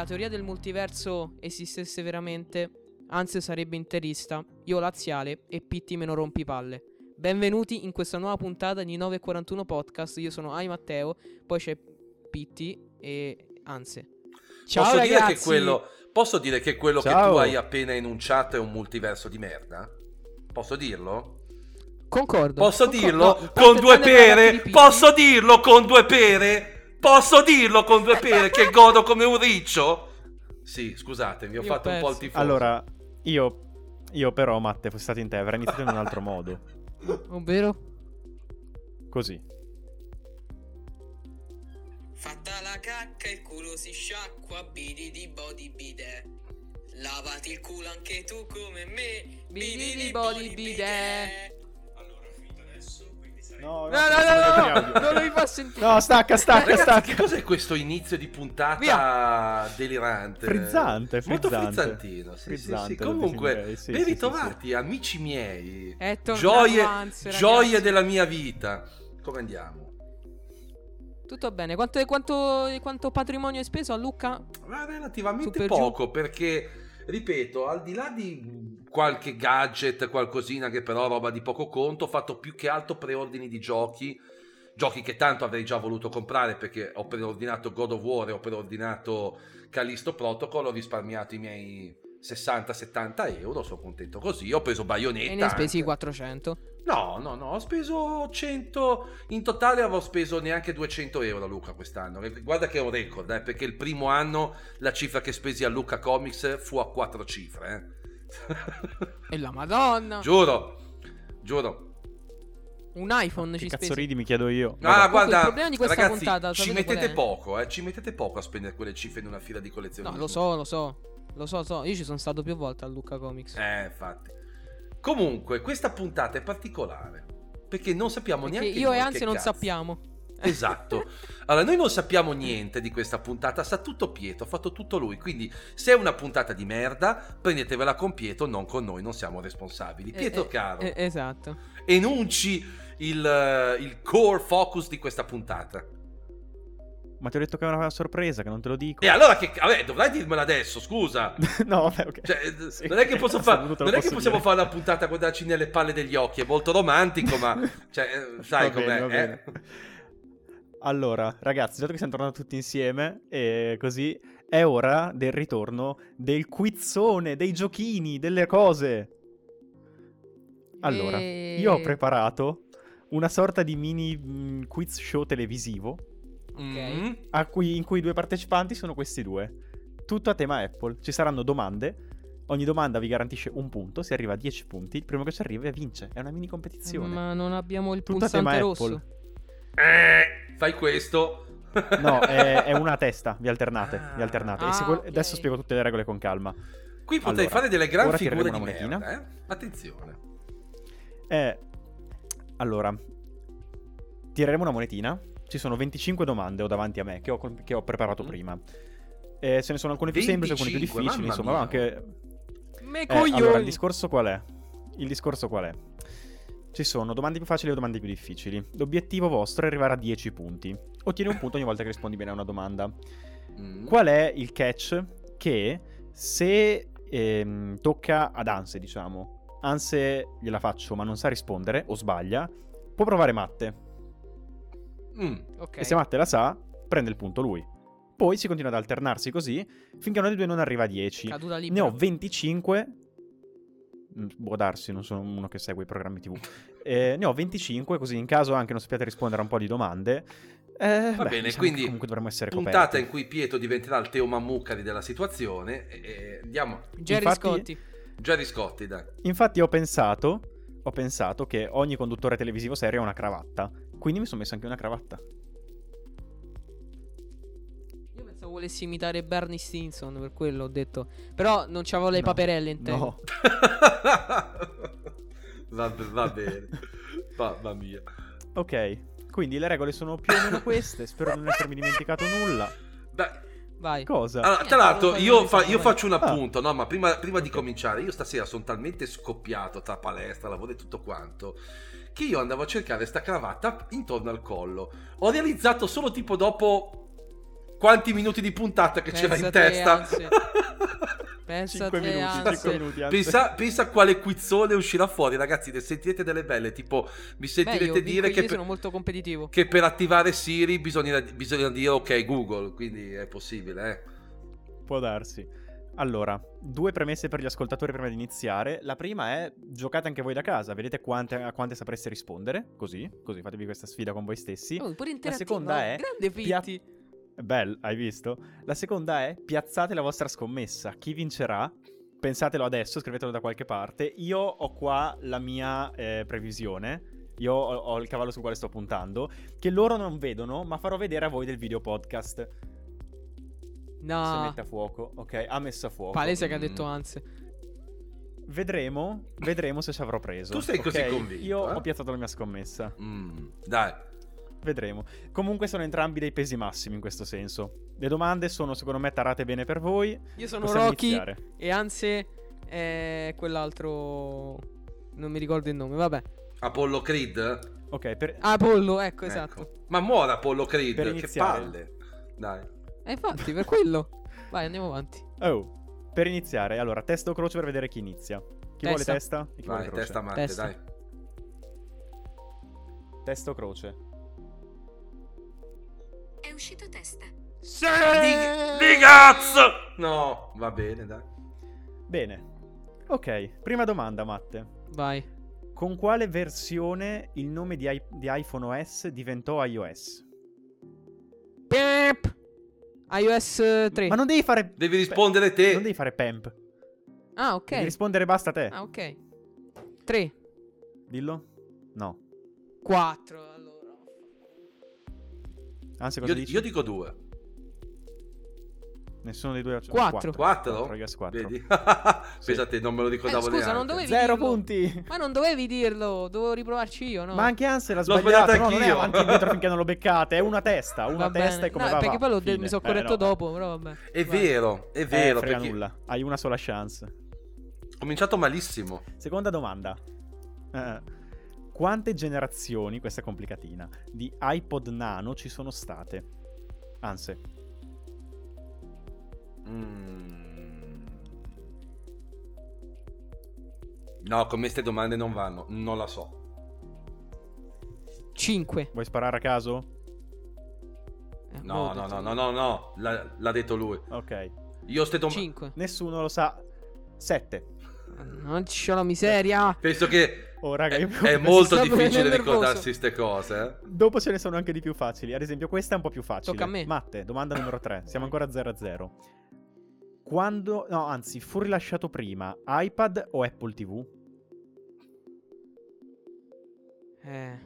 la teoria del multiverso esistesse veramente, Anzi sarebbe interista, io laziale e Pitti meno rompipalle. Benvenuti in questa nuova puntata di 941 Podcast. Io sono Ai Matteo, poi c'è Pitti e Anse. Ciao posso ragazzi. Dire che quello, posso dire che quello Ciao. che tu hai appena enunciato è un multiverso di merda? Posso dirlo? Concordo. Posso concordo. dirlo? No, con due pere? Posso dirlo con due pere? Posso dirlo con due pere che godo come un riccio? Sì, scusate, vi ho Io fatto penso. un po' il tifoso. Allora, io, io però, Matte, fossi stato in te, avrei iniziato in un altro modo. Ovvero? Così. Fatta la cacca, il culo si sciacqua, bidi di body bide. Lavati il culo anche tu come me, bidi di body bide. No, no, no, no, no, non lo mi fa sentire. No, stacca, stacca, Ragazzi, stacca. Che cos'è questo inizio di puntata Via. delirante? Frizzante, frizzante. Molto frizzantino. Sì, frizzante, sì, sì. Comunque, sì, ben ritrovati, sì, amici miei. Gioie, della mia vita. Come andiamo? Tutto bene. Quanto, quanto, quanto patrimonio hai speso a Luca? Relativamente poco, giù. perché ripeto, al di là di qualche gadget, qualcosina che però roba di poco conto, ho fatto più che altro preordini di giochi, giochi che tanto avrei già voluto comprare perché ho preordinato God of War e ho preordinato Callisto Protocol, ho risparmiato i miei 60-70 euro, sono contento così, ho preso Bayonetta. E ne hai spesi anche. 400? No, no, no, ho speso 100, in totale avevo speso neanche 200 euro a Luca quest'anno, guarda che è un record, eh, perché il primo anno la cifra che spesi a Luca Comics fu a quattro cifre. Eh. e la madonna! Giuro, giuro. Un iPhone che ci cazzo spesi. ridi, mi chiedo io. Ah, guarda, il problema di questa ragazzi, puntata, ci mettete poco, eh, ci mettete poco a spendere quelle cifre in una fila di collezioni. No, lo so, lo so. Lo so, so, io ci sono stato più volte a Luca Comics. Eh, infatti. Comunque, questa puntata è particolare. Perché non sappiamo perché neanche io e Anzi non cazzo. sappiamo. Esatto. Allora, noi non sappiamo niente di questa puntata, sa tutto Pietro, ha fatto tutto lui. Quindi, se è una puntata di merda, prendetevela con Pietro, non con noi, non siamo responsabili. Pietro eh, caro. Eh, esatto. Enunci il, il core focus di questa puntata. Ma ti ho detto che è una sorpresa, che non te lo dico. E allora che. Vabbè, dovrai dirmela adesso, scusa. no, vabbè, ok. Cioè, sì. non è che, posso fa... non è che possiamo dire. fare una puntata a guardarci nelle palle degli occhi. È molto romantico, ma. Cioè, eh, sai va com'è. Bene, eh? Allora, ragazzi, dato che siamo tornati tutti insieme, e così è ora del ritorno del quizzone, dei giochini, delle cose. Allora, e... io ho preparato una sorta di mini mm, quiz show televisivo mm. cui, in cui i due partecipanti sono questi due. Tutto a tema Apple. Ci saranno domande. Ogni domanda vi garantisce un punto. Se arriva a 10 punti, il primo che ci arriva vince. È una mini competizione. Ma non abbiamo il Tutto pulsante rosso. Apple. Eh, fai questo. no, è, è, una testa. Vi alternate. Ah, vi alternate. Ah, sequ- okay. Adesso spiego tutte le regole con calma. Qui potrei allora, fare delle gran figure di monetina. merda, eh? Attenzione. Eh, allora, tireremo una monetina ci sono 25 domande ho davanti a me che ho, che ho preparato mm. prima. Eh, ce ne sono alcune più 25, semplici, alcune più difficili, insomma, mia. anche... Me eh, allora, il discorso qual è? Il discorso qual è? Ci sono domande più facili e domande più difficili. L'obiettivo vostro è arrivare a 10 punti. Ottieni un punto ogni volta che rispondi bene a una domanda. Mm. Qual è il catch? Che se ehm, tocca ad Anse, diciamo, Anse gliela faccio ma non sa rispondere o sbaglia, può provare matte. Mm, okay. E se Matte la sa, prende il punto lui. Poi si continua ad alternarsi così finché uno dei due non arriva a 10. Ne ho 25. Mm, può darsi, non sono uno che segue i programmi TV. Eh, ne ho 25, così in caso anche non sappiate rispondere a un po' di domande. Eh, Va beh, bene, diciamo quindi comunque dovremmo essere puntata coperti. in cui Pietro diventerà il Teo Mammucari della situazione. E andiamo. Jerry infatti, Scotti. Jerry Scotti, dai. Infatti ho pensato, ho pensato che ogni conduttore televisivo serio ha una cravatta. Quindi mi sono messo anche una cravatta. Io pensavo volessi imitare Bernie Stinson, per quello ho detto. Però non c'avevo le no, paperelle in tempo. No. va, va, bene. Mamma mia. Ok, quindi le regole sono più o meno queste. Spero di non essermi dimenticato nulla. Dai. Vai. Cosa? Allora, tra l'altro, io, fa, io faccio un ah. appunto, ah. no? Ma prima, prima, di cominciare, io stasera sono talmente scoppiato tra palestra, lavoro e tutto quanto che io andavo a cercare sta cravatta intorno al collo. Ho realizzato solo tipo dopo quanti minuti di puntata che c'era in testa. Pensa 5 minuti, 5 minuti pensa, pensa, quale quizzone uscirà fuori, ragazzi. Ne sentirete delle belle. Tipo, mi sentirete Beh, dire che per, molto competitivo. che per attivare Siri bisogna, bisogna dire ok, Google. Quindi è possibile, eh. Può darsi. Allora, due premesse per gli ascoltatori prima di iniziare. La prima è giocate anche voi da casa, vedete quante, a quante sapreste rispondere, così, così fatevi questa sfida con voi stessi. Oh, La seconda è grande pia- Bell, hai visto? La seconda è piazzate la vostra scommessa. Chi vincerà? Pensatelo adesso, scrivetelo da qualche parte. Io ho qua la mia eh, previsione. Io ho, ho, il cavallo sul quale sto puntando. Che loro non vedono, ma farò vedere a voi del video podcast. No. Se mette a fuoco. Ok, ha messo a fuoco. Palese mm. che ha detto mm. anzi. Vedremo, vedremo se ci avrò preso. Tu sei okay? così convinto? Io eh? ho piazzato la mia scommessa. Mm, dai. Vedremo. Comunque sono entrambi dei pesi massimi in questo senso. Le domande sono secondo me tarate bene per voi. Io sono Possiamo Rocky iniziare. e anzi è quell'altro non mi ricordo il nome, vabbè. Apollo Creed? Ok, per... Apollo, ecco, esatto. Ecco. Ma muore Apollo Creed, per che palle. Dai. E eh, infatti, per quello. Vai, andiamo avanti. Oh, per iniziare, allora, testa o croce per vedere chi inizia. Chi testa. vuole testa? E chi Vai, vuole croce? testa Matte, testa. dai. Testa o croce? È uscito testa. Sì! Di, di cazzo! No, va bene, dai. Bene. Ok, prima domanda, Matte. Vai. Con quale versione il nome di, I- di iPhone OS diventò iOS? IOS 3. Ma non devi fare. Devi rispondere te. Non devi fare PEMP. Ah, ok. Devi rispondere basta te. Ah, ok. 3. Dillo? No. 4. Anzi, cosa io, dici? io dico 2. Nessuno dei due ha 4. 4? Vedi? sì. te, non me lo ricordavo eh, scusa, neanche. non dovevi Zero dirlo. punti. Ma non dovevi dirlo, dovevo riprovarci io, no? Ma anche Ansel l'ha sbagliato. No, non è avanti e indietro finché non lo beccate, è una testa, una va testa bene. e come no, va perché va. poi de- mi sono corretto eh, no. dopo, però vabbè. È Vai. vero, è vero. Eh, frega perché... nulla, hai una sola chance. Ho cominciato malissimo. Seconda domanda. Eh, quante generazioni, questa è complicatina, di iPod Nano ci sono state? Anse. Mm. No, come queste domande non vanno, non la so. 5. Vuoi sparare a caso? Eh, no, no, no, no, no, no, l'ha, l'ha detto lui. Ok. Io ste domande... 5. Nessuno lo sa. 7. Non c'ho la miseria. Penso che Oh, raga, è, è molto difficile ricordarsi queste cose. Eh? Dopo ce ne sono anche di più facili. Ad esempio, questa è un po' più facile. Tocca a me. Matte, domanda numero 3. Siamo ancora 0-0. Quando, no, anzi, fu rilasciato prima iPad o Apple TV? Eh.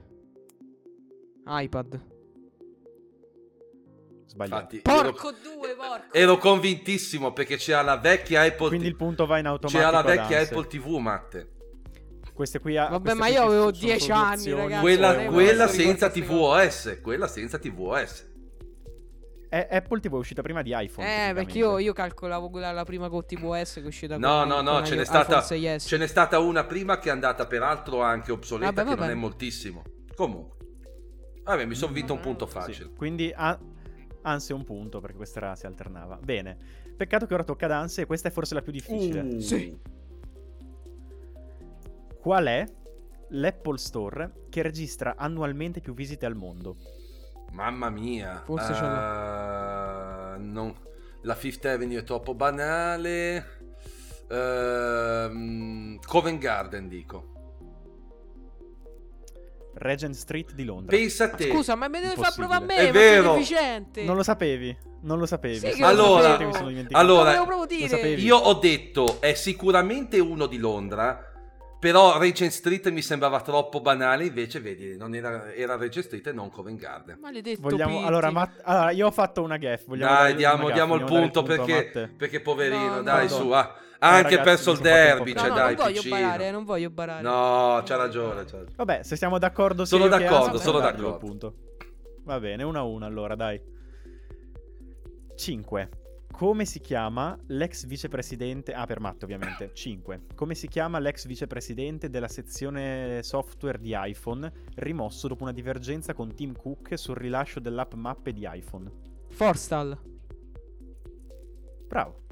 iPad. Sbagliato. Infatti, porco ero, due, porco. Ero convintissimo perché c'era la vecchia Apple Quindi il punto va in automatico. C'era la vecchia Apple TV, Matte. Queste qui ha, Vabbè, ma io avevo 10 anni, ragazzi. Quella, quella senza TVOS, quella senza TVOS. Eh, Apple TV è uscita prima di iPhone. Eh, perché io, io, calcolavo quella la prima con TVOS che è uscita No, con, no, no, con ce n'è, stata, ce n'è stata una prima che è andata peraltro anche obsoleta, vabbè, che vabbè. non è moltissimo. Comunque. Vabbè, mi sono vinto un punto facile. Sì, quindi a, anzi un punto, perché questa era, si alternava. Bene. Peccato che ora tocca ad Anse e questa è forse la più difficile. Uh, sì. Qual è l'Apple Store che registra annualmente più visite al mondo? Mamma mia. Forse uh, ce non... La Fifth Avenue è troppo banale. Uh, Covent Garden, dico. Regent Street di Londra. Pensa a te. Scusa, ma me deve far provare a me? È vero. Non lo sapevi? Non lo sapevi. Sì allora, lo allora io ho detto è sicuramente uno di Londra però Regent Street mi sembrava troppo banale, invece vedi, non era, era Regent Street e non Covent Garden. Maledetto Vogliamo, allora, ma, allora, io ho fatto una gaff. Dai, diamo, diamo il punto, perché, perché poverino, no, dai, no, su. Ah, ha anche ragazzi, perso il derby, cioè, no, dai, non voglio barare, non voglio barare. No, c'ha ragione, c'ha ragione. Vabbè, se siamo d'accordo... Sono d'accordo, sono d'accordo. Va bene, 1 a 1 allora, dai. 5. Come si chiama l'ex vicepresidente? Ah, per Matte, ovviamente. 5. Come si chiama l'ex vicepresidente della sezione software di iPhone, rimosso dopo una divergenza con Tim Cook sul rilascio dell'app mappe di iPhone? Forstal. Bravo.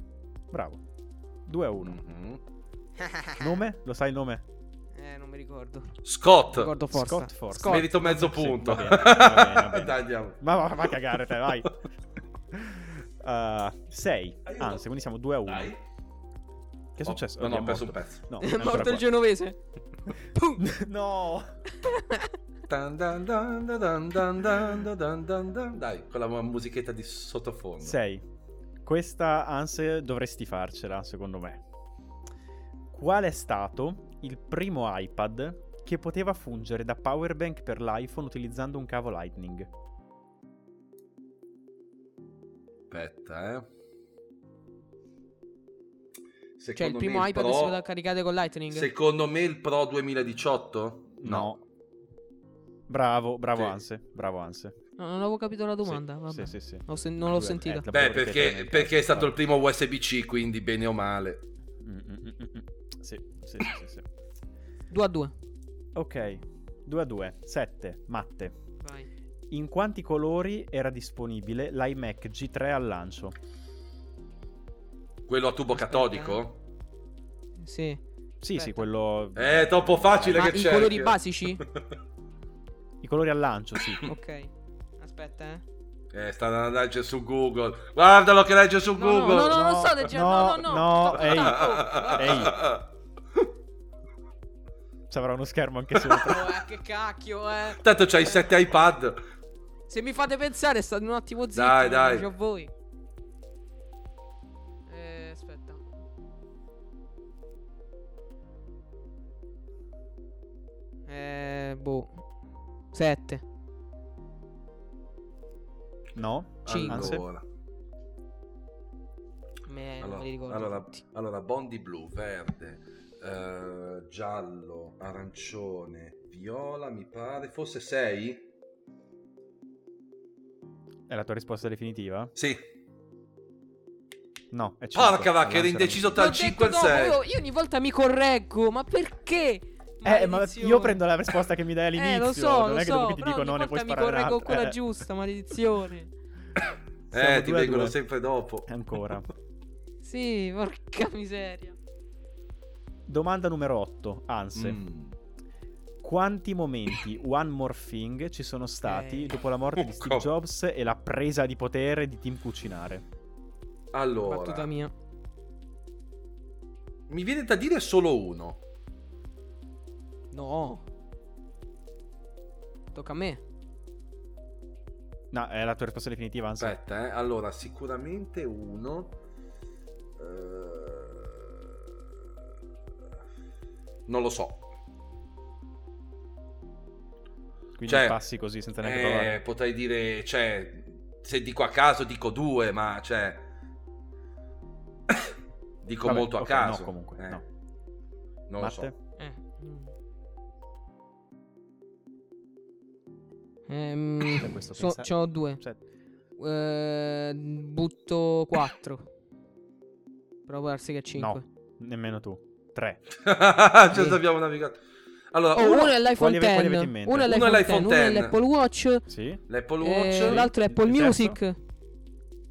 Bravo. 2 a 1. Mhm. Nome? Lo sai il nome? Eh, non mi ricordo. Scott. Ricordo Forstal. Scott Forstal. Scott. Merito mezzo Sì, punto. va bene, va bene, va bene. Dai, andiamo. Ma va, va a cagare te, vai. Eh, 6. Ah, Anzi, quindi siamo 2 a 1. Che è oh, successo? Oh, no, no, ho perso un pezzo. No, è morto il genovese. no. Dai, con la musichetta di sottofondo. 6. Questa, Anse, dovresti farcela, secondo me. Qual è stato il primo iPad che poteva fungere da powerbank per l'iPhone utilizzando un cavo Lightning? Aspetta, eh. Cioè, il Secondo primo me iPad Pro- si poteva caricare con Lightning? Secondo me il Pro 2018? Bravo, bravo Sì. Anse, bravo Anse. No, non avevo capito la domanda. Sì, vabbè. sì, sì, sì. Ho sen- non l'ho sentita. eh, Beh, perché, perché è stato il primo USB-C, quindi bene o male. Mm, mm, mm. Sì, sì, sì, sì, sì. 2 a 2. Ok, 2 a 2. 7. Matte. In quanti colori era disponibile l'iMac G3 al lancio? Quello a tubo Aspetta, catodico? Sì. Sì, sì, Aspetta. quello... Eh, È troppo facile Ma che i c'è. colori basici? I colori al lancio, sì. Ok. Aspetta, eh. eh, sta andando a leggere su Google. Guardalo che legge su No, Google. no, no, non No, sto leggendo. no, No, no, no. ehi. Ehi. Ci avrà uno schermo anche sopra. Oh, eh, che cacchio, eh. Tanto c'hai 7 iPad. Se mi fate pensare, state un attimo zitti. Dai, dai. a voi. Eh, aspetta. Eh, boh. 7. No? Cinque. Anse? Allora, Me, non me li allora, ricordo. allora, allora, Bondi blu, verde, eh, giallo, arancione, viola, mi pare. Forse 6? È la tua risposta definitiva? Sì. No, è 5. Porca vacca, ero indeciso tra il 5 e il detto dopo, 6. Io, io ogni volta mi correggo, ma perché? Eh, ma io prendo la risposta che mi dai all'inizio. Eh, lo so, non lo è che so, dopo che ti dico no, ne puoi mi sparare correggo un'altra. quella Eh, giusta, maledizione. Eh, ti vengono sempre dopo. Ancora. Sì, porca miseria. Domanda numero 8. Anse. Mm. Quanti momenti One More Thing ci sono stati Eh. dopo la morte di Steve Jobs e la presa di potere di Team Cucinare? Allora, Battuta mia. mi viene da dire solo uno. No. Tocca a me. No, è la tua risposta definitiva, Anse? Aspetta, eh. Allora, sicuramente uno. Eh, Non lo so. Quindi cioè, passi così senza neanche Eh, provare. potrei dire, cioè, se dico a caso dico due, ma cioè... dico Vabbè, molto a ok, caso. no, comunque, Eh, no. Non lo Matte? so. Eh. Ehm, Cioè, questo so- pensa- c'ho due. Cioè, Eh, butto 4. Però può darsi che 5. no, nemmeno tu. 3. Già abbiamo navigato. Allora, Oh, uno, uno è l'iPhone Quali ave- quali 10. avete in mente? Uno è Uno è l'iPhone, l'iPhone 10, uno è 10. l'Apple Watch. Sì? l'Apple eh, Watch. l'altro è Apple Il terzo? Music.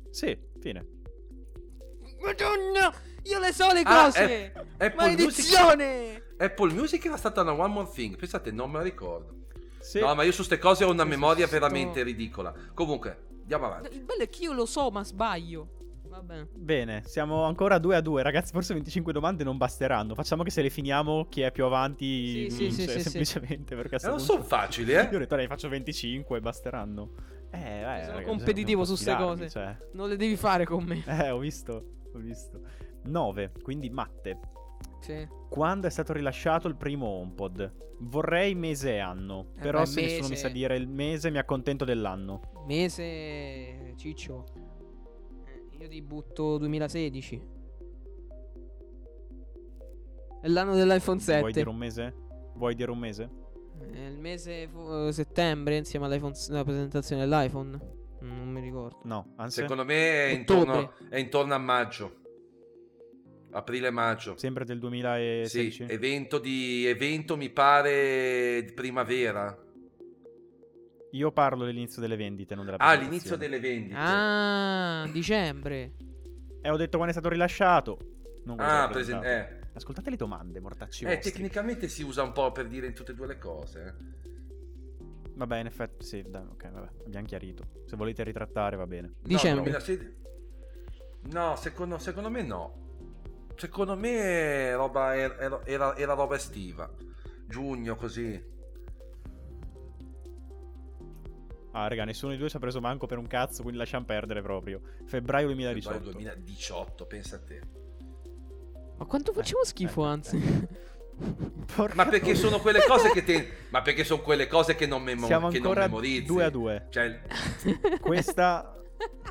Sì, fine. Madonna, io le so le Ah, cose. è- Apple Music, Maledizione. Apple Music era stata una One More Thing. Pensate, non me la ricordo. Sì. No, ma io su ste cose ho una memoria sì, veramente sto- ridicola. Comunque, andiamo avanti. Il bello è che io lo so, ma sbaglio. Vabbè. Bene, siamo ancora 2 a 2. Ragazzi, forse 25 domande non basteranno. Facciamo che se le finiamo, chi è più avanti Sì, sì, vince, sì, sì, semplicemente. Perché Eh, non punto- sono facili, Io eh. ho detto, ne faccio 25 e basteranno. Eh, eh, sono ragazzi, competitivo su posso ste fidarmi, cose. Cioè. Non le devi fare con me. Eh, ho visto, ho visto. 9, quindi matte. Sì. Quando è stato rilasciato il primo HomePod? Vorrei mese e anno, Eh però beh, se nessuno mi mese. sa dire il mese mi accontento dell'anno. Mese ciccio. Ti butto 2016. È l'anno dell'iPhone 7. Vuoi dire un mese? Vuoi dire un mese? È il mese fu- eh, settembre insieme all'iPhone alla presentazione dell'iPhone. Non mi ricordo. No, anzi, Secondo me è intorno, è intorno a maggio. Aprile-maggio. sempre del Sì, 2016. evento, di, evento mi pare di primavera. Io parlo dell'inizio delle vendite, non della Ah, l'inizio delle vendite. Ah, dicembre. E ho detto quando è stato rilasciato. Non ah, stato presen- presentato. eh. Ascoltate le domande, mortacci Eh, vostri. tecnicamente si usa un po' per dire in tutte e due le cose. eh. Vabbè, in effetti, sì, dai, ok, vabbè, abbiamo chiarito. Se volete ritrattare, va bene. No, Dicembre. 2016 No, secondo, secondo me no. Secondo me roba era, era- era- era roba estiva. Giugno, così. Ah, raga, nessuno di due ci ha preso manco per un cazzo, quindi lasciamo perdere proprio. Febbraio 2018. Febbraio 2018, pensa a te. Ma quanto facciamo Eh, schifo, eh, anzi. Porca Ma perché sono quelle cose che te... Ma perché sono quelle cose che non, memo- Siamo che non ancora memorizzi. 2 a 2. Cioè, Questa,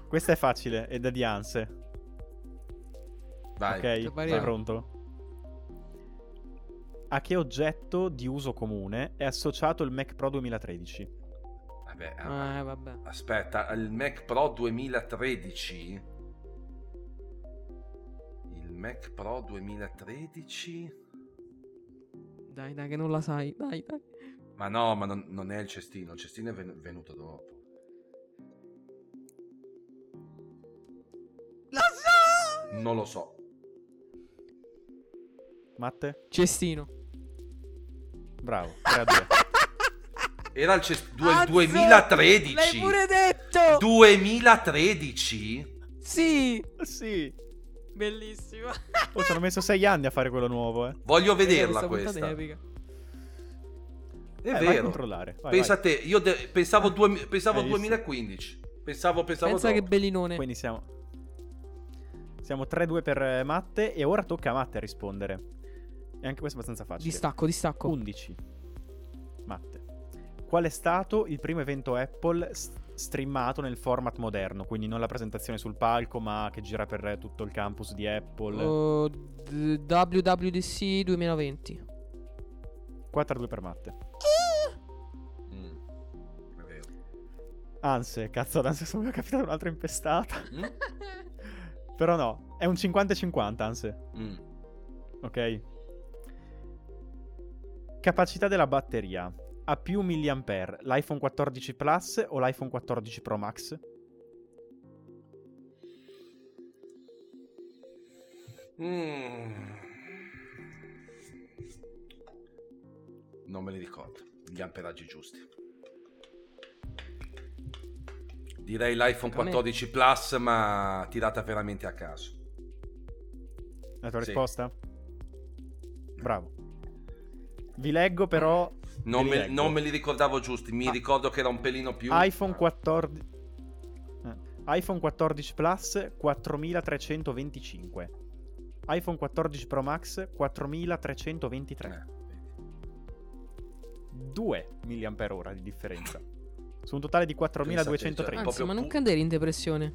questa è facile, è da Dianse. vai. Ok, Prepariamo. sei pronto? A che oggetto di uso comune è associato il Mac Pro 2013? Vabbè, ah, Eh, vabbè. Aspetta, il Mac Pro 2013. Il Mac Pro 2013. Dai, dai, che non la sai. Dai, dai. Ma no, ma non, non è il cestino. Il cestino è ven- venuto dopo. La so! Non lo so. Matte? Cestino. Bravo, 3 a 2. Era il, cest- due- Azzo! 2013. L'hai pure detto! 2013? Sì! sì. Bellissima. Oh, ci hanno messo 6 anni a fare quello nuovo, eh. Voglio vederla puntata questa. è epica. È Eh, vai a vero. controllare. Vai, Pensa a vai. te, io de- pensavo, due- pensavo Hai visto? 2015. Pensavo, pensavo Pensa che dopo. bellinone. Quindi siamo... Siamo 3-2 per eh, Matte e ora tocca a Matte a rispondere. E anche questo è abbastanza facile. Distacco, distacco. 11. Matte. Qual è stato il primo evento Apple streamato nel format moderno? Quindi non la presentazione sul palco, ma che gira per tutto il campus di Apple. D- WWDC 2020. 4-2 per Matte. Mm. È vero. Anse, cazzo, ad Anse sono capitato un'altra impestata. Mm? Però no, è un 50-50 Anse. Mm. Ok. Capacità della batteria. Ha più mAh l'iPhone 14 Plus o l'iPhone 14 Pro Max? Mm. Non me li ricordo gli amperaggi giusti. Direi l'iPhone A me- 14 Plus, ma tirata veramente a caso. La tua Sì. risposta? Bravo. Vi leggo però Non me, non me li ricordavo giusti. Mi Ah. ricordo che era un pelino più. iPhone 14 eh, iPhone 14 Plus 4325. iPhone 14 Pro Max 4323. Eh, vedi. 2 mAh di differenza. Su un totale di 4230. Pensate, Anzi, ma non cadere in depressione.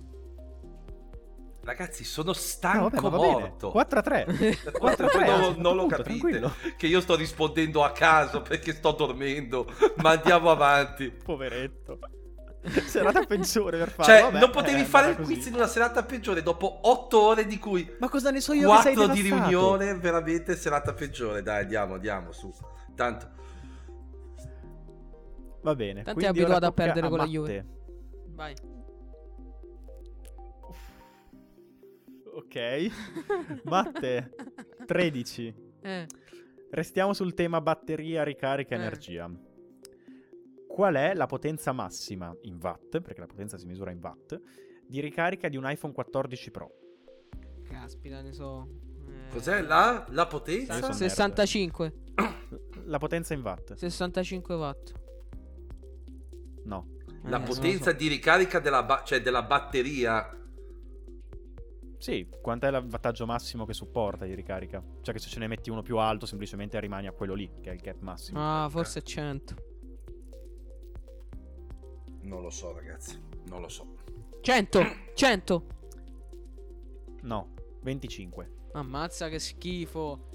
Ragazzi, sono No, stanco vabbè, ma va bene. morto. 4 a 3. 4 a 3. Poi non, non lo Appunto, capite tranquillo. che io sto rispondendo a caso perché sto dormendo. Ma andiamo avanti. Poveretto. Serata peggiore per farlo. Cioè, Vabbè, non potevi eh, fare il così. quiz in una serata peggiore dopo 8 ore di cui Ma cosa ne so io che sei 4 di riunione, veramente serata peggiore. Dai, andiamo, andiamo su. Tanto Va bene. Tanto è abituato a perdere con la. Juve. Vai. Ok. Matte, 13. Eh, Restiamo sul tema batteria, ricarica, Eh. energia. Qual è la potenza massima in watt, perché la potenza si misura in watt, di ricarica di un iPhone 14 Pro? caspita, ne so. Eh, cos'è la, la potenza? sono nerd. 65. La potenza in watt? 65 watt. No. Eh, La lo potenza so. di ricarica della, ba- cioè della batteria. Sì, quant'è il wattaggio massimo che supporta di ricarica? Cioè che se ce ne metti uno più alto semplicemente rimani a quello lì, che è il cap massimo. Ah, forse 100. Non lo so, ragazzi. Non lo so. 100! 100! No, 25. Ammazza che schifo.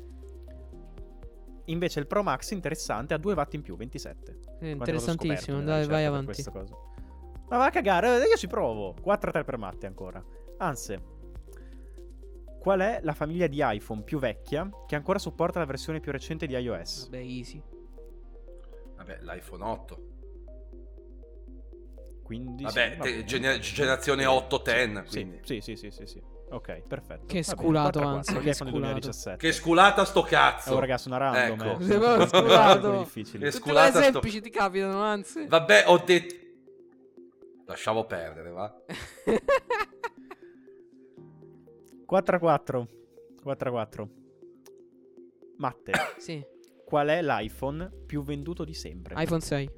Invece il Pro Max interessante ha 2 watt in più, 27. È interessantissimo. Dai, vai avanti. Ma va a cagare, eh, io ci provo. 4-3 per Matte ancora. Anzi, qual è la famiglia di iPhone più vecchia che ancora supporta la versione più recente di iOS? Vabbè, easy. Vabbè, l'iPhone 8. quindi vabbè, sì, te- gener- generazione 8-10. Sì, quindi. sì, sì, sì, sì, sì. Ok, perfetto. Che sculato, 4-4, anzi, che sculato. 2017. Che sculata sto cazzo. Oh, ragazzi, una random. Ecco. eh. Sei proprio sculato. quelli difficili. Che Tutte sculata sto- semplici ti capitano, anzi. Vabbè, ho detto... Lasciamo perdere, va? 4-4. 4-4. Matte, Sì, qual è l'iPhone più venduto di sempre? iPhone 6.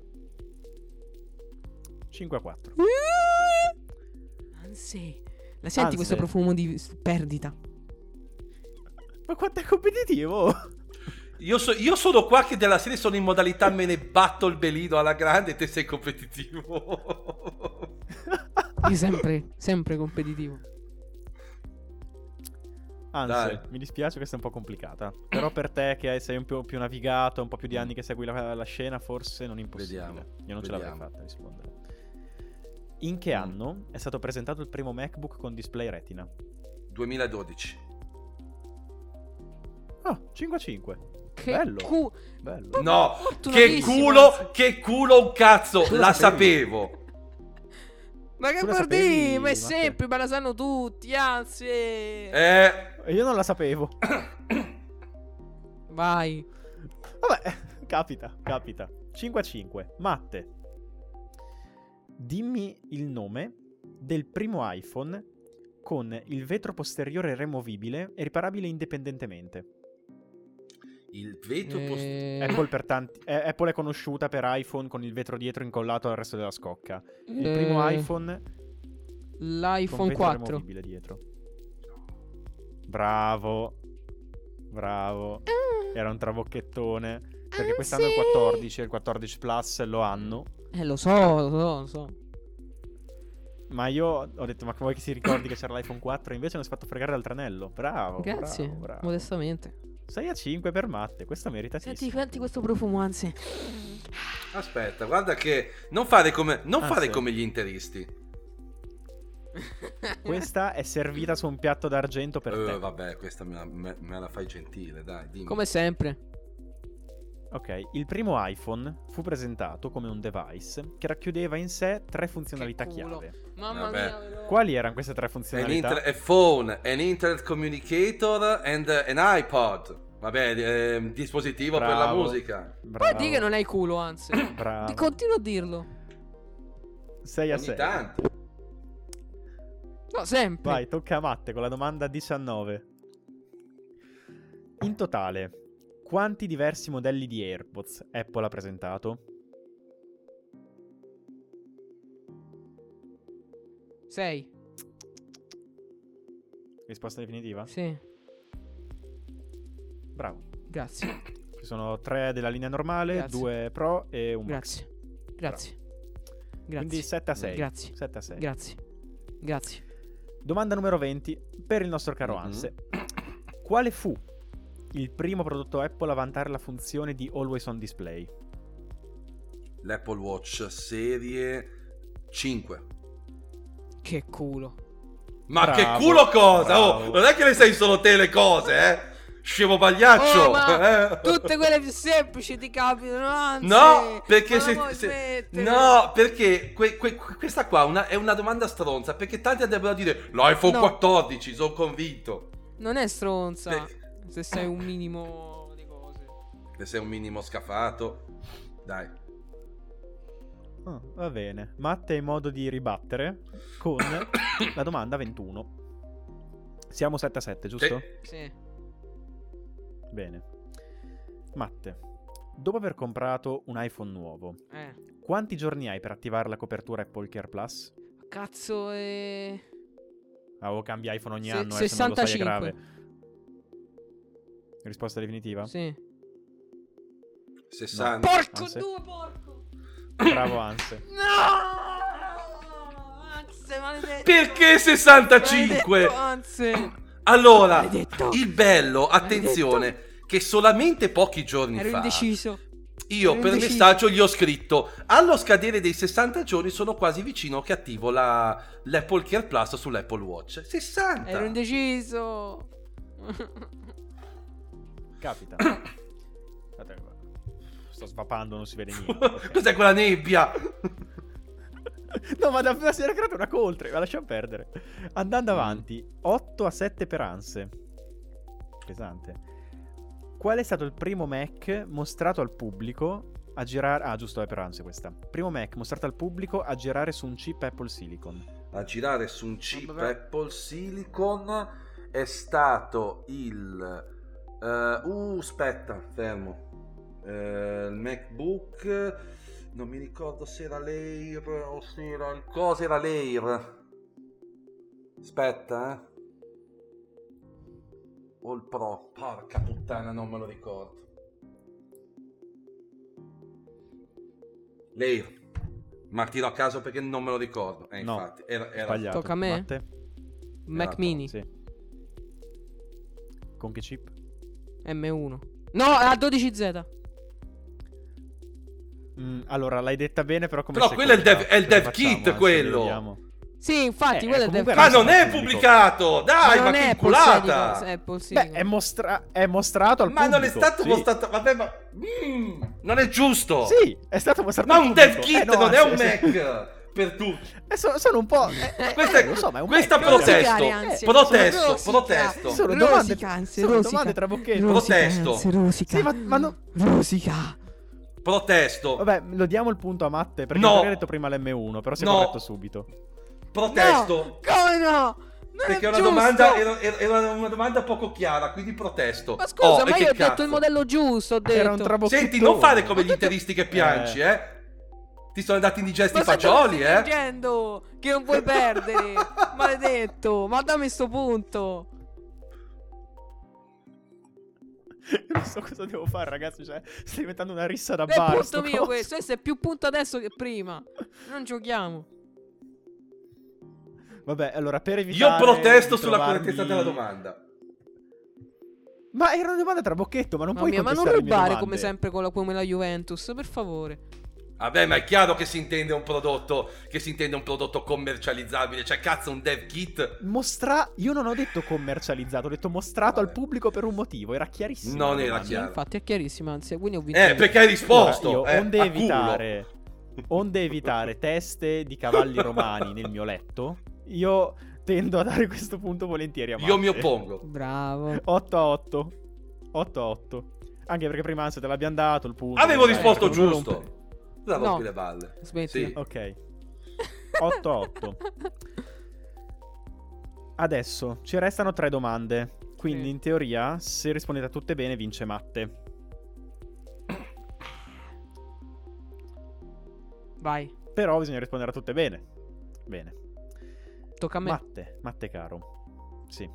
5-4. Anzi, la senti Anzi. questo profumo di perdita? Ma quanto è competitivo! Io, so- io sono qua che della serie sono in modalità me ne batto il belino alla grande e te sei competitivo. Io sempre, sempre competitivo. Anzi, Dai. mi dispiace questa è un po' complicata. Però per te che sei un po' più navigato, un po' più di anni che segui la, la scena, forse non è impossibile. Vediamo, Io non ce l'avrei vediamo. fatta a rispondere. In che Mm. anno è stato presentato il primo MacBook con display retina? 2012. Ah, 5-5. Che Bello. cu- Bello. No, che culo, che culo un cazzo, la sapevo. Ma che dire? Ma è sempre, ma la sanno tutti, anzi. Eh, E Io non la sapevo. Vai. Vabbè, capita, capita. 5-5. Matte. Dimmi il nome del primo iPhone con il vetro posteriore removibile e riparabile indipendentemente. Il vetro post- Eh, Apple, per tanti- eh, Apple è conosciuta per iPhone con il vetro dietro incollato al resto della scocca. Il eh, primo iPhone con L'iPhone vetro 4. removibile dietro. Bravo. Bravo. Era un trabocchettone. Perché Ah, quest'anno è il sì. 14 e il 14 Plus lo hanno. Eh, lo so, lo so, lo so. Ma io ho detto, ma vuoi che si ricordi che c'era l'iPhone 4? Invece non si è fatto fregare dal tranello. Bravo. Grazie, Bravo, bravo. modestamente. 6 a 5 per Matte. Questa merita Senti, senti questo profumo, anzi. Aspetta, guarda che non fare come, non Ah, fare sì. come gli interisti. Questa è servita su un piatto d'argento per Eh, te. vabbè, questa me la, me- me la fai gentile, dai, dimmi. Come sempre. Ok, il primo iPhone fu presentato come un device che racchiudeva in sé tre funzionalità chiave. Mamma Vabbè. mia. Quali erano queste tre An funzionalità? inter- a phone, an internet communicator and uh, an iPod. Vabbè, ehm, dispositivo per la Bravo. musica. Bravo. Poi di che non hai culo, anzi. Bravo. Ti continuo a dirlo. 6 a Ogni 6. tanto. No, sempre. Vai, tocca a Matte con la domanda 19. In totale, quanti diversi modelli di AirPods Apple ha presentato? 6. Risposta definitiva? Sì, Bravo. grazie. Ci sono tre della linea normale, Grazie. due Pro e un Max. Grazie. Grazie. Quindi Grazie. 7 a 6. Grazie. 7 a 6. Grazie. Grazie. Domanda numero 20 per il nostro caro Mhm. Anse. Quale fu il primo prodotto Apple a vantare la funzione di Always on Display? L'Apple Watch serie 5. Che culo. Ma Bravo, che culo cosa? Oh, non è che le sai solo te le cose, eh? Scemo pagliaccio. Oh, ma eh? tutte quelle più semplici ti capitano, anzi. No, perché se, se-? No, perché que- que- questa qua una- è una domanda stronza. Perché tanti andrebbero a dire l'iPhone No. 14, sono convinto. Non è stronza. Perché- Se sei un minimo di cose. Se sei un minimo scafato, dai. Ah, va bene. Matte in modo di ribattere con la domanda 21. Siamo 7 a 7, giusto? Sì. Sì. Bene. Matte, dopo aver comprato un iPhone nuovo, Eh. quanti giorni hai per attivare la copertura Apple Care Plus? Cazzo è... Ah, o cambia iPhone ogni Se- anno, eh, se non lo sai è 65. grave. Risposta definitiva? Sì. 60. Porco Anse? due, porco. Bravo Anse. No! Anzi, maledetto. Perché 65? Maledetto, Anzi. Allora, Maledetto. il bello, attenzione, che solamente pochi giorni Ero fa indeciso. io ero per indeciso. messaggio gli ho scritto allo scadere dei 60 giorni sono quasi vicino che attivo la, l'Apple Care Plus sull'Apple Watch. 60! Ero indeciso. Capita. Qua. Sto svapando, non si vede niente. ok. Cos'è quella nebbia? no, ma da si era creata una coltre, ma lasciamo perdere. Andando avanti, 8 a 7 per Anse. Pesante. Qual è stato il primo Mac mostrato al pubblico a girare... Ah, giusto, è per Anse questa. Primo Mac mostrato al pubblico a girare su un chip Apple Silicon. A girare su un chip Apple Silicon è stato il... Uh, uh aspetta, fermo. Uh, il MacBook... Non mi ricordo se era l'Air o se era il... Cosa era l'Air? Aspetta, eh o il Pro? Porca puttana, non me lo ricordo. Lei. Ma tiro a caso perché non me lo ricordo. Eh, no, infatti, era, era... sbagliato. Tocca a me? Matte? Mac era Mini. Sì. Con che chip? M1. No, a 12Z. Mm, allora, l'hai detta bene, però come Però quello è il dev, è il dev kit, quello. Sì, infatti, eh, quello è del Ma non è pubblicato! Dai, ma, ma che culata! Apple Beh, è, mostra- è, mostrato al ma pubblico. Ma non è stato sì. mostrato. Vabbè, ma. Mm, non è giusto! Sì, è stato mostrato ma al pubblico. Ma un dev kit, eh, no, non è un sì, Mac! Per tutti. Eh, so, sono un po'. Eh, questa è, lo so, ma è un questa protesto. Anzi, protesto, rosica. protesto. Sono domande, anzi, sono rosica. domande tra bocchetti. Protesto. Rosica. Sì, ma, ma no... Rosica. Protesto. Vabbè, lo diamo il punto a Matte perché No. detto prima l'M1, però si è No. corretto subito. Protesto. No, come no? Non Perché è una domanda, era, era- una domanda poco chiara, quindi protesto. Ma scusa, Oh, ma io ho detto cazzo? il modello giusto, ho detto. Era un. Senti, non fare come gli interisti che piangi, eh. Ti sono andati indigesti i Ma fagioli, cosa stai eh. dicendo? Che non puoi perdere. Maledetto. Ma dammi sto punto. non so cosa devo fare, ragazzi. Cioè, sta diventando una rissa da È bar. punto sto mio coso. questo. Questo è più punto adesso che prima. Non giochiamo. Vabbè, allora, per evitare. Io protesto sulla trovarmi- correttezza della domanda. Ma era una domanda tra bocchetto, ma non Mamma puoi mia, ma non rubare come sempre con la, come la Juventus, per favore. Vabbè, ma è chiaro che si intende un prodotto che si intende un prodotto commercializzabile, cioè cazzo un dev kit. Mostra... Io non ho detto commercializzato, ho detto mostrato Vabbè. al pubblico per un motivo. Era chiarissimo. Non era chiaro. Infatti è chiarissimo, anzi, quindi ho vinto. Eh, io. perché hai risposto. Allora, eh, io, onde evitare, onde evitare teste di cavalli romani nel mio letto, io tendo a dare questo punto volentieri a culo. Io mi Matte. oppongo. Bravo. 8 a 8. 8 a 8. Anche perché prima se te l'abbiamo dato il punto. Avevo risposto giusto. La No. rompi le balle. Smetti. Sì. Ok. 8 a 8. Adesso ci restano tre domande. Quindi Sì. in teoria, se rispondete a tutte bene, vince Matte. Vai, Però bisogna rispondere a tutte bene. Bene. tocca a me. Matte, Matte caro. Sì.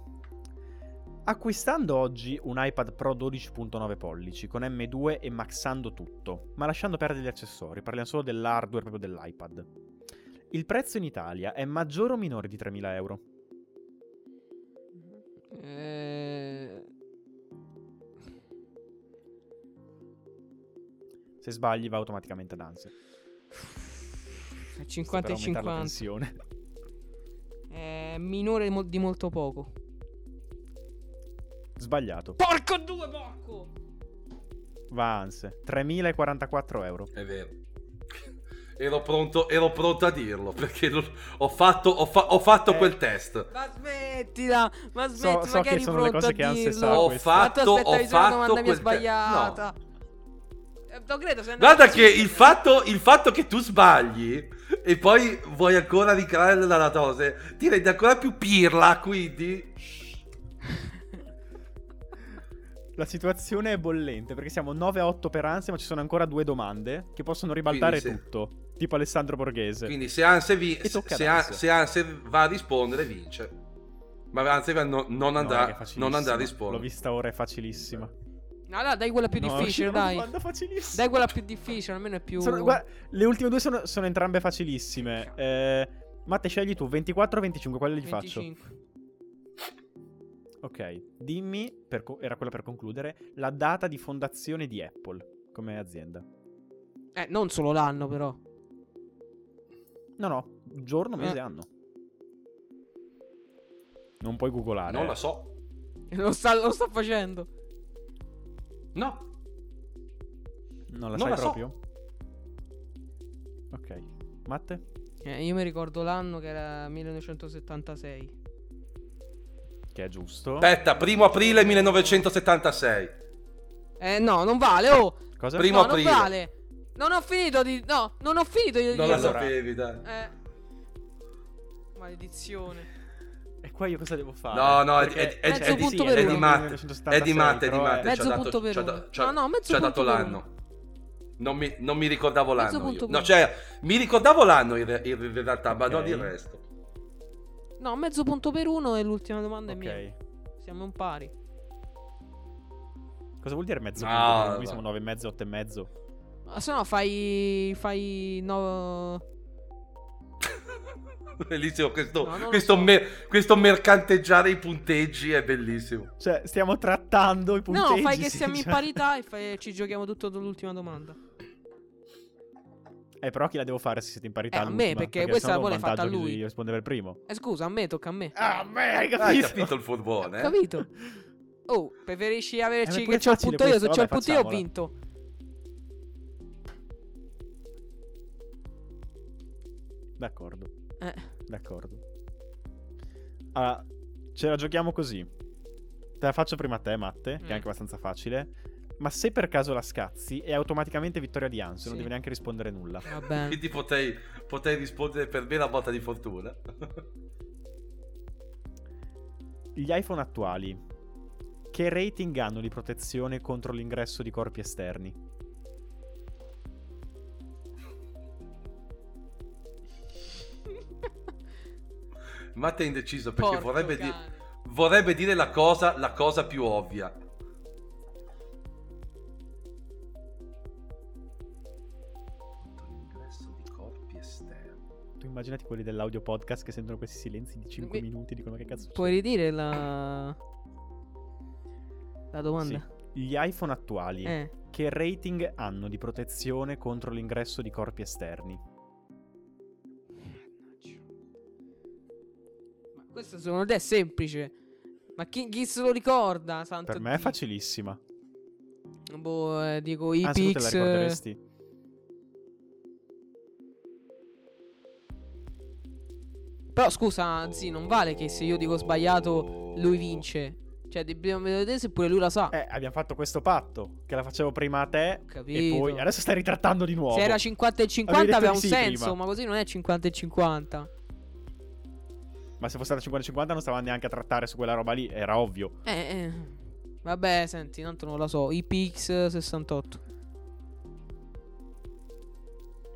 Acquistando oggi un iPad Pro 12.9 pollici con M2 e maxando tutto, ma lasciando perdere gli accessori, parliamo solo dell'hardware proprio dell'iPad. Il prezzo in Italia è maggiore o minore di 3.000 euro? Eh... Se sbagli va automaticamente ad ansia. È 50 e Per aumentare la 50. tensione. È minore di molto poco. Sbagliato. Porco due, porco! Va Anse. 3.044 euro. È vero. Ero pronto, ero pronto a dirlo perché ho fatto, ho fa- ho fatto Eh. quel test. Ma smettila! Ma So- smetti, so ma che che eri sono le cose che Anse sa, Ho questo. Fatto, ho aspettavi solo la fatto domanda mia quel te- sbagliata. Eh, lo credo, Guarda che il fatto, il fatto che tu sbagli e poi vuoi ancora ricreare la dose ti rende ancora più pirla, quindi... La situazione è bollente perché siamo 9 a 8 per Ansia, ma ci sono ancora due domande che possono ribaltare Quindi sì. tutto. Tipo Alessandro Borghese. Quindi se Anse, vi- E tocca se, An- Anse. se Anse va a rispondere vince. Ma Anse va- no- non, No, andrà, raga, è facilissima. non andrà a L'ho rispondere. vista ora, è facilissima. Allora, dai quella più No, difficile, una dai. domanda facilissima. Dai quella più difficile, almeno è più... Sono- guarda, le ultime due sono, sono entrambe facilissime. Eh, Matte, scegli tu 24 o 25, quale gli faccio? 25. Ok, dimmi, per co- era quella per concludere, la data di fondazione di Apple come azienda. Eh, non solo l'anno, però. No, no, giorno, mese, Eh. anno. Non puoi googolare. Non eh. la so. Lo sta, lo sta facendo. No. Non la Non sai la so. proprio? Ok. Matte? Eh, io mi ricordo l'anno che era 1976. Che è giusto. Aspetta, primo aprile 1976. Eh no, non vale, oh! Cosa? Primo no, aprile. non vale. Non ho finito di... No, non ho finito di... Non la sapevi, dai. Eh. Maledizione. E qua io cosa devo fare? No, no, è, Perché- è- è- Mezzo è di, è matte. È di matte, è di però matte. Mezzo punto per uno. No, no, mezzo ci ha dato punto per l'anno. Non mi, non mi ricordavo Mezzo l'anno. punto io. per No, cioè, mi ricordavo l'anno in, re- in realtà, ma non il resto. No, mezzo punto per uno e l'ultima domanda Ok. è mia. Siamo un pari. Cosa vuol dire mezzo No, punto? Per uno? Qui siamo 9 e mezzo, 8 e mezzo. Ma se no fai... Fai... No... Bellissimo questo, No, questo, so. mer- questo mercanteggiare i punteggi è bellissimo. Cioè, stiamo trattando i punteggi. No, fai che siamo in cioè. parità e fai- ci giochiamo tutto l'ultima domanda. Eh, però chi la devo fare se siete in parità? Eh, a me, all'ultima? perché questa la vuole fatta a lui. Di rispondere il primo. Eh scusa, a me tocca a me. Ah, me, hai capito? Hai capito il furbone? eh? Capito? Oh, preferisci averci Eh, che c'ho il punto io? Se c'ho il punto io ho vinto. D'accordo, Eh, d'accordo. Allora, ce la giochiamo così. Te la faccio prima a te, Matte, che Mm. è anche abbastanza facile. Ma se per caso la scazzi, è automaticamente vittoria di Anso, non Sì. devi neanche rispondere nulla. va bene. Quindi potei, potei rispondere per me la botta di fortuna. Gli iPhone attuali, che rating hanno di protezione contro l'ingresso di corpi esterni? Matte è indeciso perché vorrebbe, di- vorrebbe dire la cosa, la cosa più ovvia. Immaginati quelli dell'audio podcast che sentono questi silenzi di 5 Mi- minuti e dicono che cazzo Puoi ridire la... La domanda? Sì. Gli iPhone attuali, Eh. che rating hanno di protezione contro l'ingresso di corpi esterni? Ma questo secondo te è semplice. Ma chi, chi se lo ricorda? Santo Per me è Dio. facilissima. Boh, eh, dico Anzi, tu te la IPX. ricorderesti? Però scusa, anzi, non vale che se io dico sbagliato lui vince. Cioè, dobbiamo vedere se pure lui la sa. Eh, abbiamo fatto questo patto, che la facevo prima a te capito. e poi adesso stai ritrattando di nuovo. Se era 50 e Avevi 50 detto aveva un sì senso, prima. ma così non è 50 e 50. Ma se fosse stata 50-50 non stavamo neanche a trattare su quella roba lì, era ovvio. Eh, eh. Vabbè, senti, tanto non la so. IPX 68.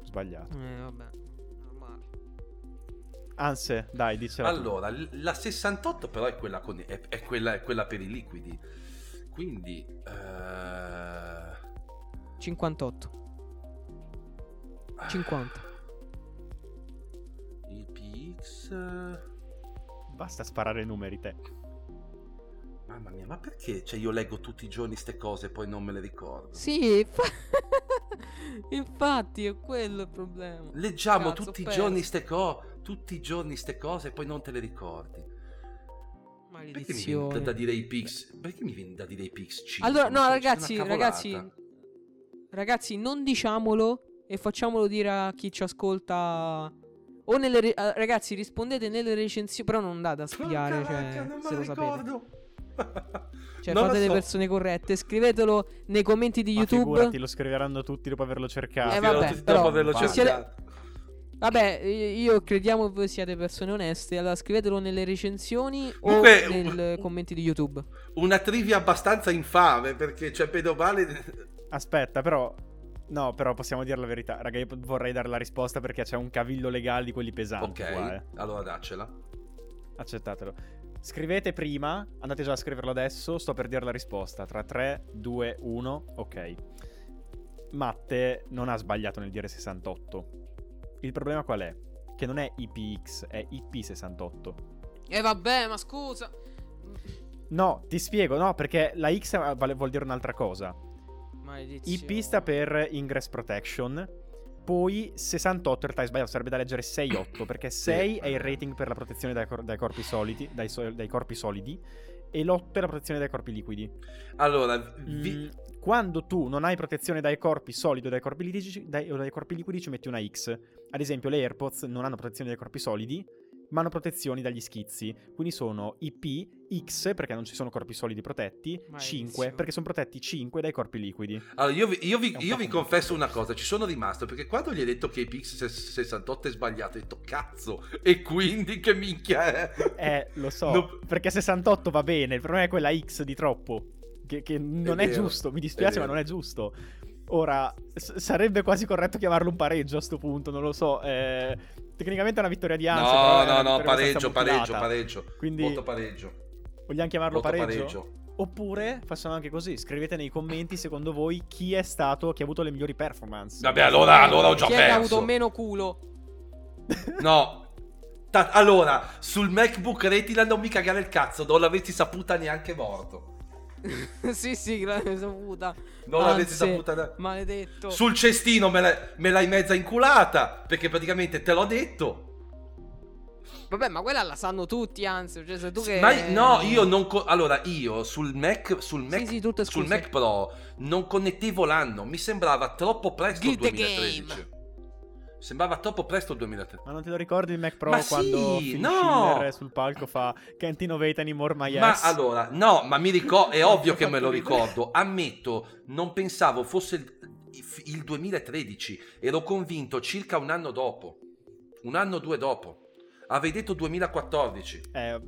Sbagliato. Eh, vabbè. Anse, dai, dicela tu. Allora, l- la 68 però è quella, con- è, è quella, è quella per i liquidi. Quindi... eh, 58. 50. IPX... Basta sparare numeri te. Mamma mia, ma perché cioè, io leggo tutti i giorni ste cose e poi non me le ricordo? Sì, infa- infatti è quello il problema. Leggiamo Cazzo, tutti i giorni ste cose, tutti i giorni ste cose e poi non te le ricordi. Perché mi viene da, dire IPX? Perché mi viene da dire IPX 5? Allora, no, ragazzi, ragazzi, ragazzi, non diciamolo e facciamolo dire a chi ci ascolta. O nelle re- ragazzi, rispondete nelle recensioni. Però non andate a spiare, cioè, non me lo lo sapete. Cioè, Non fate le so. persone corrette. Scrivetelo nei commenti di Ma YouTube. figurati, lo scriveranno tutti dopo averlo cercato. Eh, vabbè, tutti però- dopo averlo cercato. Vabbè, io crediamo che voi siate persone oneste. Allora, scrivetelo nelle recensioni Comunque, o nei un- commenti di YouTube. Una trivia abbastanza infame perché c'è pedo male. Aspetta, però. No, però possiamo dire la verità. Raga, io vorrei dare la risposta perché c'è un cavillo legale di quelli pesanti. Ok, qua, eh. allora daccela. Accettatelo. Scrivete prima, andate già a scriverlo adesso, sto per dire la risposta. Tra 3, 2, 1, ok. Matte non ha sbagliato nel dire 68. Il problema qual è? Che non è IPX, è IP68. E vabbè, ma scusa. No, ti spiego, no, perché la X vuol dire un'altra cosa. Maledizione. IP sta per Ingress Protection. Poi 68 in realtà è sbagliato, sarebbe da leggere 6-8 perché 6 è il rating per la protezione dai, cor- dai corpi solidi, dai, so- dai corpi solidi e l'8 è la protezione dai corpi liquidi. Allora, vi... mm, quando tu non hai protezione dai corpi solidi o dai corpi, liquidi, dai, o dai corpi liquidi ci metti una X. Ad esempio le AirPods non hanno protezione dai corpi solidi, ma hanno protezioni dagli schizzi. Quindi sono IP X perché non ci sono corpi solidi protetti, Malissimo. 5 perché sono protetti 5 dai corpi liquidi. Allora, io vi, io vi- È un io vi confesso una cosa, ci sono rimasto perché quando gli hai detto che Pix68 è sbagliato, ho detto cazzo, e quindi che minchia è? Eh, lo so, No. perché 68 va bene, il problema è quella X di troppo, che, che non è, vero, giusto, mi è dispiace ma non è giusto. Ora, s- sarebbe quasi corretto chiamarlo un pareggio a sto punto, non lo so. eh, tecnicamente è una vittoria di però No, no, no, pareggio, pareggio, pareggio. Quindi- Molto pareggio. Vogliamo chiamarlo Molto pareggio? pareggio. Oppure facciamo anche così, scrivete nei commenti secondo voi chi è stato, chi ha avuto le migliori performance. Vabbè, allora, allora ho già Chi è che ha perso. avuto meno culo? No. Ta- allora, sul MacBook Retina non mi cagare il cazzo, non l'avresti saputa neanche morto. sì, sì, l'ho saputa. Non Anzi, saputa ne- Maledetto. Sul cestino me, la- me l'hai mezza inculata, perché praticamente te l'ho detto. Vabbè, ma quella la sanno tutti, anzi. Cioè, sei tu che... Ma no, io non co- allora io sul Mac sul Mac, Sì, sì, sul. Mac Pro non connettevo l'anno, mi sembrava troppo presto il Get the 2013. game. Sembrava troppo presto il 2013. Ma non te lo ricordi il Mac Pro Ma quando sì, no! Sul palco fa Can't innovate anymore my Ma ass? allora, no, ma mi ricordo, è ovvio che me lo ricordo. Ammetto, non pensavo fosse il, il 2013, ero convinto circa un anno dopo. Un anno o due dopo. Avevi detto 2014. È,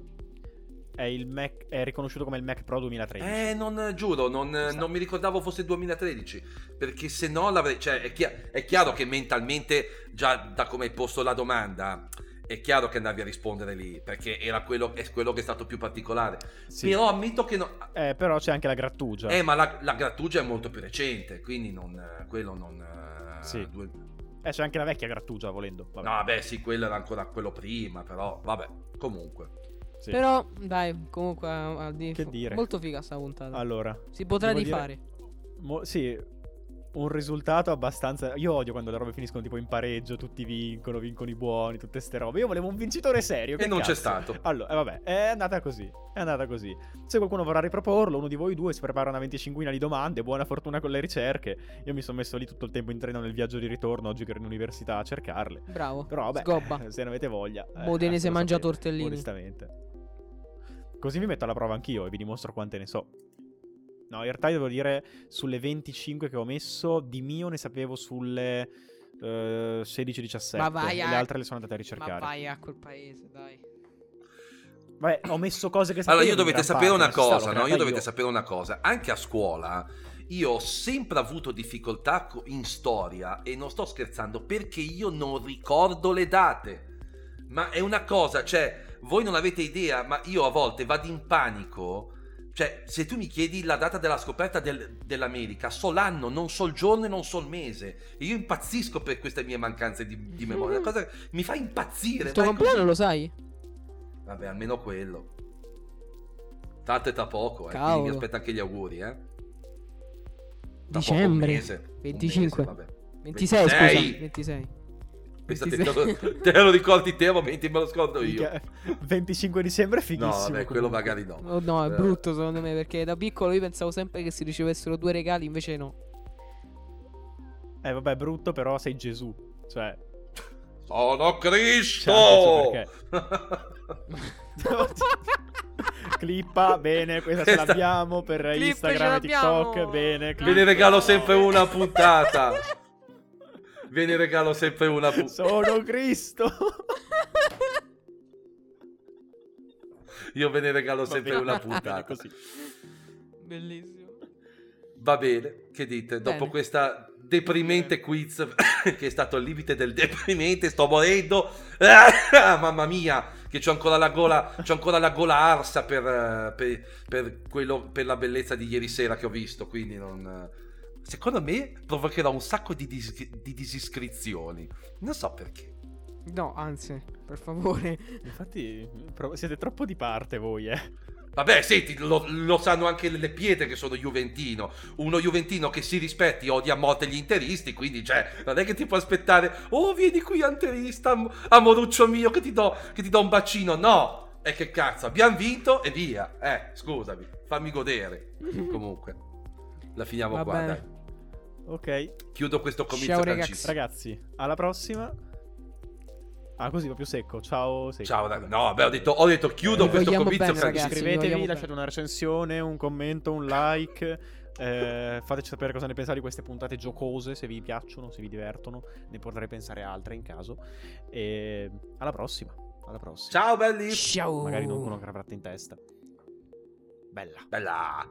è il Mac, è riconosciuto come il Mac Pro 2013. Eh, non giuro, non, non mi ricordavo fosse il 2013. Perché se no l'avrei. Cioè, è, chia- è chiaro che mentalmente, già da come hai posto la domanda, è chiaro che andavi a rispondere lì. Perché era quello, è quello che è stato più particolare. Sì. Però ammetto che. no- Eh, però c'è anche la grattugia. Eh, ma la, la grattugia è molto più recente. Quindi non. eh, Quello non. eh, Sì. due- Eh, c'è anche la vecchia grattugia volendo. Vabbè. No, vabbè, sì, quello era ancora quello prima. Però, vabbè, comunque. Sì. Però, dai, comunque, di- Che dire? molto figa sta puntata. Allora, si potrà devo dire- rifare. mo- sì, un risultato abbastanza. Io odio quando le robe finiscono tipo in pareggio, tutti vincono, vincono i buoni, tutte ste robe. Io volevo un vincitore serio. E non c'è cazzo? stato. Allora, eh, vabbè, è andata così. È andata così. Se qualcuno vorrà riproporlo, uno di voi due si prepara una venticinquina di domande. Buona fortuna con le ricerche. Io mi sono messo lì tutto il tempo in treno nel viaggio di ritorno, oggi che ero in università a cercarle. Bravo. Però vabbè, Sgobba. se ne avete voglia. eh, Modenese lo mangia sapete, tortellini. Onestamente. Così mi metto alla prova anch'io e vi dimostro quante ne so. No, in realtà devo dire, sulle 25 che ho messo, di mio ne sapevo sulle eh, 16-17. Ma vai a- le altre le sono andate a Ma ricercare. vai a quel paese, dai. Vabbè, ho messo cose che sapevo. Allora, io dovete sapere parte, una ci sta, cosa, no? Io dovete io. sapere una cosa. Anche a scuola io ho sempre avuto difficoltà co- in storia e non sto scherzando perché io non ricordo le date. Ma è una cosa, cioè, voi non avete idea, ma io a volte vado in panico. Cioè, se tu mi chiedi la data della scoperta del- dell'America, so l'anno, non so il giorno e non so il mese. E io impazzisco per queste mie mancanze di, di memoria. Una cosa mi fa impazzire. Il tuo compleanno così. lo sai? Vabbè, almeno quello. Tanto è tra poco, eh. Cavolo. Quindi mi aspetta anche gli auguri, eh. Poco, Dicembre. un mese, un 25. mese, vabbè. 26, 26. scusa. 26. Pensate, 26. te, lo, te lo ricordi te, a momenti me lo scordo io. Minchia, 25 dicembre è No, fighissimo. vabbè, quello comunque. magari no. Oh, no, è Eh, brutto secondo me perché da piccolo io pensavo sempre che si ricevessero due regali, invece no. Eh, vabbè, è brutto, però sei Gesù. Cioè, Sono Cristo! Cioè, clippa, bene, questa ce Questa- l'abbiamo per Clip ce Instagram e. TikTok, bene. Ve ne regalo sempre una puntata. Ve ne regalo sempre una puntata. Sono Cristo. Io ve ne regalo sempre una puntata. così. Bellissimo. Va bene, che dite? Dopo Bene. questa deprimente quiz, che è stato al limite del deprimente, sto morendo. Ah, mamma mia, che c'ho ancora la gola, c'ho ancora la gola arsa per, eh, per, per quello, per la bellezza di ieri sera che ho visto. Quindi non. Secondo me provocherà un sacco di, dis- di disiscrizioni. Non so perché. No, anzi, per favore. Infatti, siete troppo di parte voi, eh. Vabbè, senti, lo, lo sanno anche le pietre che sono juventino. Uno juventino che si rispetti odia a morte gli interisti, quindi, cioè, non è che ti può aspettare, oh, vieni qui, interista, am- amoruccio mio, che ti do, che ti do un bacino. No, E che cazzo, abbiamo vinto e via. Eh, scusami, fammi godere. Comunque, la finiamo Va qua, bene. dai. Ok, Chiudo questo comizio Ciao, ragazzi. ragazzi, alla prossima. Ah, così proprio secco. Ciao, secco. Ciao, ragazzi. No, vabbè, ho detto, ho detto chiudo Vi questo comizio bene, ragazzi. Iscrivetevi, lasciate una recensione, un commento, un like. eh, fateci sapere cosa ne pensate di queste puntate giocose, se vi piacciono, se vi divertono. Ne potrei pensare altre in caso. E alla prossima. Alla prossima. Ciao, belli. Ciao. Magari non con una cravatta in testa. Bella. Bella.